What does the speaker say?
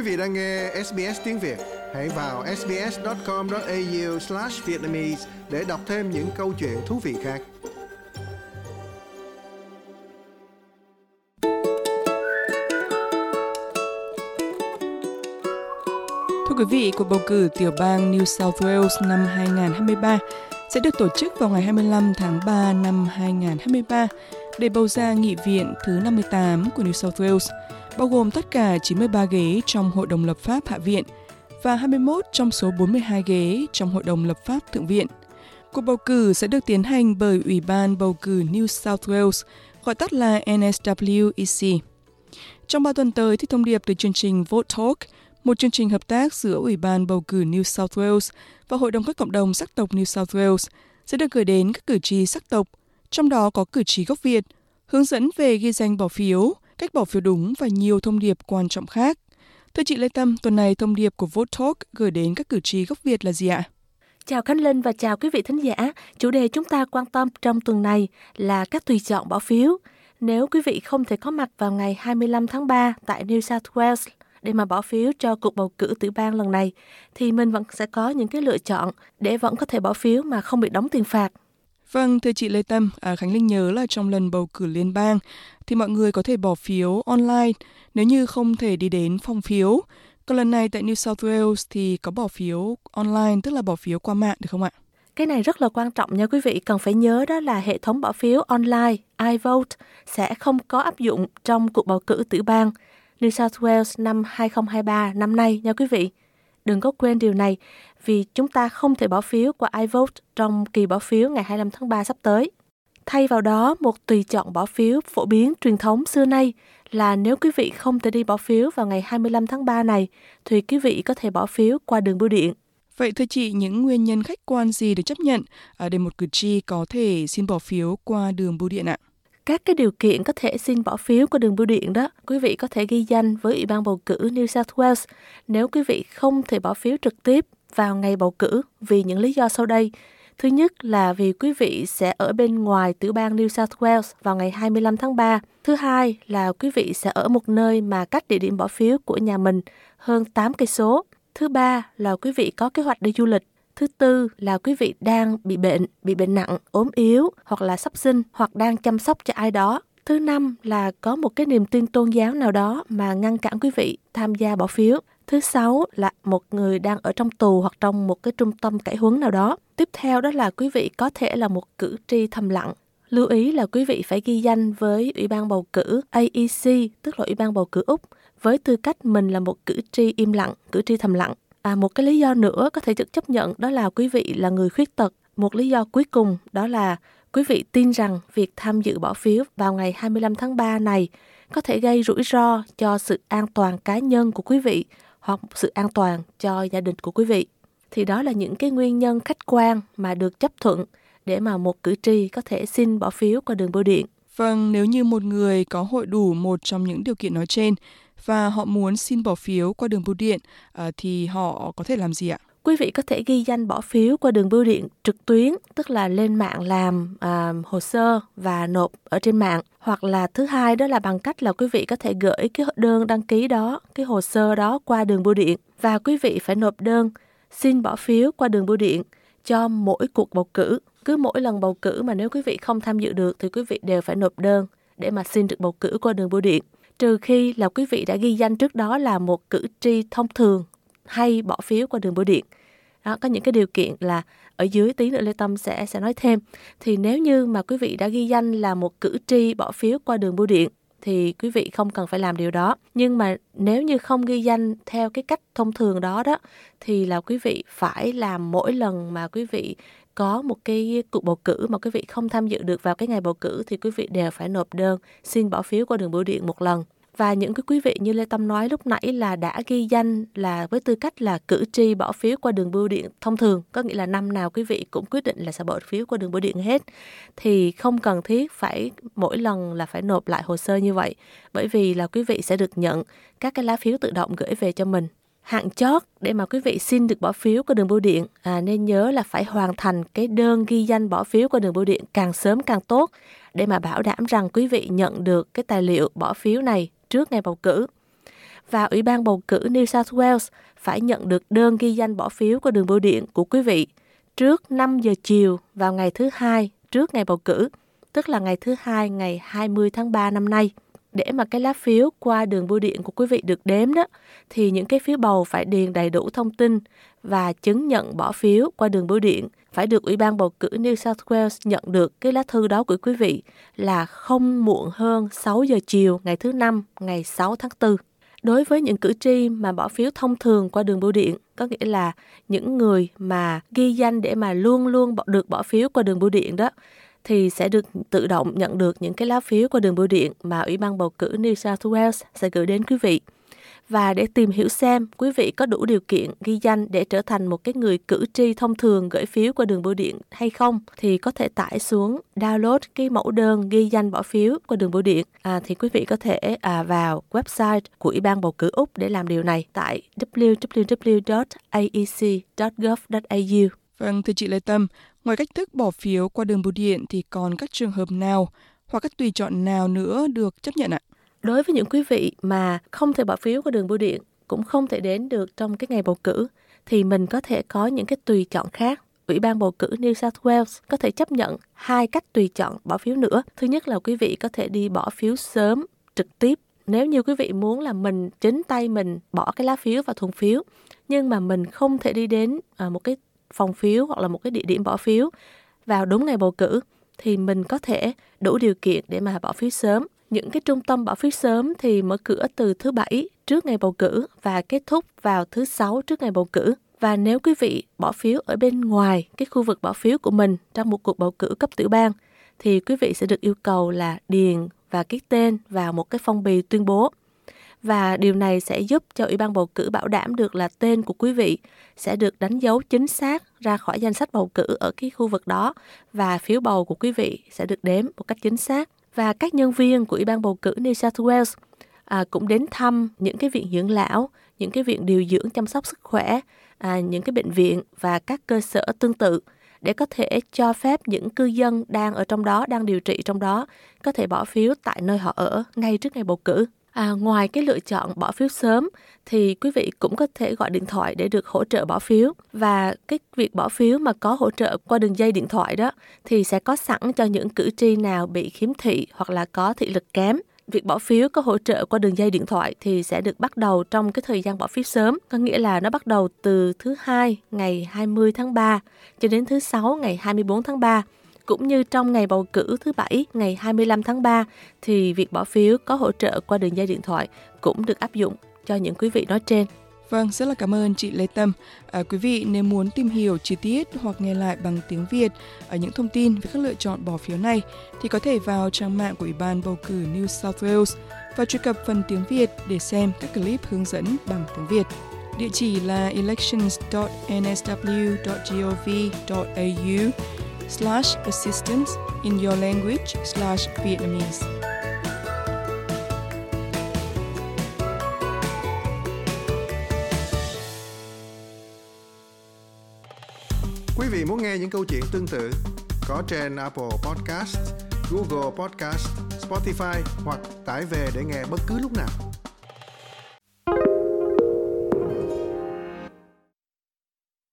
Quý vị đang nghe SBS tiếng Việt, hãy vào sbs.com.au/vietnamese để đọc thêm những câu chuyện thú vị khác. Thưa quý vị, cuộc bầu cử tiểu bang New South Wales năm 2023 sẽ được tổ chức vào ngày 25 tháng 3 năm 2023 để bầu ra nghị viện thứ 58 của New South Wales – bao gồm tất cả 93 ghế trong Hội đồng lập pháp Hạ viện và 21 trong số 42 ghế trong Hội đồng lập pháp Thượng viện. Cuộc bầu cử sẽ được tiến hành bởi Ủy ban bầu cử New South Wales, gọi tắt là NSWEC. Trong 3 tuần tới thì thông điệp từ chương trình Vote Talk, một chương trình hợp tác giữa Ủy ban bầu cử New South Wales và Hội đồng các cộng đồng sắc tộc New South Wales sẽ được gửi đến các cử tri sắc tộc, trong đó có cử tri gốc Việt, hướng dẫn về ghi danh bỏ phiếu, cách bỏ phiếu đúng và nhiều thông điệp quan trọng khác. Thưa chị Lê Tâm, tuần này thông điệp của Vote Talk gửi đến các cử tri gốc Việt là gì ạ? Chào Khánh Linh và chào quý vị thính giả. Chủ đề chúng ta quan tâm trong tuần này là các tùy chọn bỏ phiếu. Nếu quý vị không thể có mặt vào ngày 25 tháng 3 tại New South Wales để mà bỏ phiếu cho cuộc bầu cử tiểu bang lần này, thì mình vẫn sẽ có những cái lựa chọn để vẫn có thể bỏ phiếu mà không bị đóng tiền phạt. Vâng, thưa chị Lê Tâm, à, Khánh Linh nhớ là trong lần bầu cử liên bang thì mọi người có thể bỏ phiếu online nếu như không thể đi đến phòng phiếu. Còn lần này tại New South Wales thì có bỏ phiếu online, tức là bỏ phiếu qua mạng được không ạ? Cái này rất là quan trọng nha quý vị, cần phải nhớ đó là hệ thống bỏ phiếu online iVote sẽ không có áp dụng trong cuộc bầu cử tiểu bang New South Wales năm 2023 năm nay nha quý vị. Đừng có quên điều này vì chúng ta không thể bỏ phiếu qua iVote trong kỳ bỏ phiếu ngày 25 tháng 3 sắp tới. Thay vào đó, một tùy chọn bỏ phiếu phổ biến truyền thống xưa nay là nếu quý vị không thể đi bỏ phiếu vào ngày 25 tháng 3 này, thì quý vị có thể bỏ phiếu qua đường bưu điện. Vậy thưa chị, những nguyên nhân khách quan gì để chấp nhận để một cử tri có thể xin bỏ phiếu qua đường bưu điện ạ? Các cái điều kiện có thể xin bỏ phiếu qua đường bưu điện đó, quý vị có thể ghi danh với Ủy ban bầu cử New South Wales nếu quý vị không thể bỏ phiếu trực tiếp vào ngày bầu cử vì những lý do sau đây. Thứ nhất là vì quý vị sẽ ở bên ngoài tiểu bang New South Wales vào ngày 25 tháng 3. Thứ hai là quý vị sẽ ở một nơi mà cách địa điểm bỏ phiếu của nhà mình hơn 8 cây số. Thứ ba là quý vị có kế hoạch đi du lịch. Thứ tư là quý vị đang bị bệnh, bị bệnh nặng, ốm yếu hoặc là sắp sinh hoặc đang chăm sóc cho ai đó. Thứ năm là có một cái niềm tin tôn giáo nào đó mà ngăn cản quý vị tham gia bỏ phiếu. Thứ sáu là một người đang ở trong tù hoặc trong một cái trung tâm cải huấn nào đó. Tiếp theo đó là quý vị có thể là một cử tri thầm lặng. Lưu ý là quý vị phải ghi danh với Ủy ban bầu cử AEC, tức là Ủy ban bầu cử Úc, với tư cách mình là một cử tri im lặng, cử tri thầm lặng. À, một cái lý do nữa có thể được chấp nhận đó là quý vị là người khuyết tật. Một lý do cuối cùng đó là quý vị tin rằng việc tham dự bỏ phiếu vào ngày 25 tháng 3 này có thể gây rủi ro cho sự an toàn cá nhân của quý vị hoặc sự an toàn cho gia đình của quý vị. Thì đó là những cái nguyên nhân khách quan mà được chấp thuận để mà một cử tri có thể xin bỏ phiếu qua đường bưu điện. Vâng, nếu như một người có hội đủ một trong những điều kiện nói trên và họ muốn xin bỏ phiếu qua đường bưu điện ờ, thì họ có thể làm gì ạ? Quý vị có thể ghi danh bỏ phiếu qua đường bưu điện trực tuyến, tức là lên mạng làm à, hồ sơ và nộp ở trên mạng. Hoặc là thứ hai đó là bằng cách là quý vị có thể gửi cái đơn đăng ký đó, cái hồ sơ đó qua đường bưu điện. Và quý vị phải nộp đơn xin bỏ phiếu qua đường bưu điện cho mỗi cuộc bầu cử. Cứ mỗi lần bầu cử mà nếu quý vị không tham dự được thì quý vị đều phải nộp đơn để mà xin được bầu cử qua đường bưu điện. Trừ khi là quý vị đã ghi danh trước đó là một cử tri thông thường hay bỏ phiếu qua đường bưu điện. Đó, có những cái điều kiện là ở dưới tí nữa Lê Tâm sẽ sẽ nói thêm. Thì nếu như mà quý vị đã ghi danh là một cử tri bỏ phiếu qua đường bưu điện thì quý vị không cần phải làm điều đó. Nhưng mà nếu như không ghi danh theo cái cách thông thường đó đó thì là quý vị phải làm mỗi lần mà quý vị có một cái cuộc bầu cử mà quý vị không tham dự được vào cái ngày bầu cử thì quý vị đều phải nộp đơn xin bỏ phiếu qua đường bưu điện một lần và những cái quý vị như Lê Tâm nói lúc nãy là đã ghi danh là với tư cách là cử tri bỏ phiếu qua đường bưu điện thông thường, có nghĩa là năm nào quý vị cũng quyết định là sẽ bỏ phiếu qua đường bưu điện hết thì không cần thiết phải mỗi lần là phải nộp lại hồ sơ như vậy bởi vì là quý vị sẽ được nhận các cái lá phiếu tự động gửi về cho mình. Hạn chót để mà quý vị xin được bỏ phiếu qua đường bưu điện à, nên nhớ là phải hoàn thành cái đơn ghi danh bỏ phiếu qua đường bưu điện càng sớm càng tốt để mà bảo đảm rằng quý vị nhận được cái tài liệu bỏ phiếu này trước ngày bầu cử. và Ủy ban bầu cử New South Wales phải nhận được đơn ghi danh bỏ phiếu qua đường bưu điện của quý vị trước 5 giờ chiều vào ngày thứ hai trước ngày bầu cử, tức là ngày thứ hai ngày 20 tháng 3 năm nay. Để mà cái lá phiếu qua đường bưu điện của quý vị được đếm đó, thì những cái phiếu bầu phải điền đầy đủ thông tin và chứng nhận bỏ phiếu qua đường bưu điện phải được Ủy ban bầu cử New South Wales nhận được cái lá thư đó của quý vị là không muộn hơn 6 giờ chiều ngày thứ năm, ngày 6 tháng 4 đối với những cử tri mà bỏ phiếu thông thường qua đường bưu điện, có nghĩa là những người mà ghi danh để mà luôn luôn được bỏ phiếu qua đường bưu điện đó, thì sẽ được tự động nhận được những cái lá phiếu qua đường bưu điện mà Ủy ban bầu cử New South Wales sẽ gửi đến quý vị và để tìm hiểu xem quý vị có đủ điều kiện ghi danh để trở thành một cái người cử tri thông thường gửi phiếu qua đường bưu điện hay không thì có thể tải xuống download cái mẫu đơn ghi danh bỏ phiếu qua đường bưu điện à, thì quý vị có thể à, vào website của Ủy ban bầu cử Úc để làm điều này tại www.aec.gov.au. Vâng, thưa chị Lê Tâm, ngoài cách thức bỏ phiếu qua đường bưu điện thì còn các trường hợp nào hoặc các tùy chọn nào nữa được chấp nhận ạ? Đối với những quý vị mà không thể bỏ phiếu qua đường bưu điện cũng không thể đến được trong cái ngày bầu cử thì mình có thể có những cái tùy chọn khác Ủy ban bầu cử New South Wales có thể chấp nhận hai cách tùy chọn bỏ phiếu nữa. Thứ nhất là quý vị có thể đi bỏ phiếu sớm trực tiếp. Nếu như quý vị muốn là mình chính tay mình bỏ cái lá phiếu vào thùng phiếu, nhưng mà mình không thể đi đến à, một cái phòng phiếu hoặc là một cái địa điểm bỏ phiếu vào đúng ngày bầu cử thì mình có thể đủ điều kiện để mà bỏ phiếu sớm những cái trung tâm bỏ phiếu sớm thì mở cửa từ thứ bảy trước ngày bầu cử và kết thúc vào thứ sáu trước ngày bầu cử. Và nếu quý vị bỏ phiếu ở bên ngoài cái khu vực bỏ phiếu của mình trong một cuộc bầu cử cấp tiểu bang, thì quý vị sẽ được yêu cầu là điền và ký tên vào một cái phong bì tuyên bố. Và điều này sẽ giúp cho Ủy ban bầu cử bảo đảm được là tên của quý vị sẽ được đánh dấu chính xác ra khỏi danh sách bầu cử ở cái khu vực đó và phiếu bầu của quý vị sẽ được đếm một cách chính xác và các nhân viên của Ủy ban bầu cử New South Wales à, cũng đến thăm những cái viện dưỡng lão, những cái viện điều dưỡng chăm sóc sức khỏe, à, những cái bệnh viện và các cơ sở tương tự để có thể cho phép những cư dân đang ở trong đó, đang điều trị trong đó có thể bỏ phiếu tại nơi họ ở ngay trước ngày bầu cử. À, ngoài cái lựa chọn bỏ phiếu sớm thì quý vị cũng có thể gọi điện thoại để được hỗ trợ bỏ phiếu. Và cái việc bỏ phiếu mà có hỗ trợ qua đường dây điện thoại đó thì sẽ có sẵn cho những cử tri nào bị khiếm thị hoặc là có thị lực kém. Việc bỏ phiếu có hỗ trợ qua đường dây điện thoại thì sẽ được bắt đầu trong cái thời gian bỏ phiếu sớm, có nghĩa là nó bắt đầu từ thứ hai ngày 20 tháng 3 cho đến thứ sáu ngày 24 tháng 3 cũng như trong ngày bầu cử thứ Bảy ngày 25 tháng 3 thì việc bỏ phiếu có hỗ trợ qua đường dây điện thoại cũng được áp dụng cho những quý vị nói trên. Vâng, rất là cảm ơn chị Lê Tâm. À, quý vị nếu muốn tìm hiểu chi tiết hoặc nghe lại bằng tiếng Việt ở những thông tin về các lựa chọn bỏ phiếu này thì có thể vào trang mạng của Ủy ban bầu cử New South Wales và truy cập phần tiếng Việt để xem các clip hướng dẫn bằng tiếng Việt. Địa chỉ là elections.nsw.gov.au slash assistance in your language slash Vietnamese. Quý vị muốn nghe những câu chuyện tương tự có trên Apple Podcast, Google Podcast, Spotify hoặc tải về để nghe bất cứ lúc nào.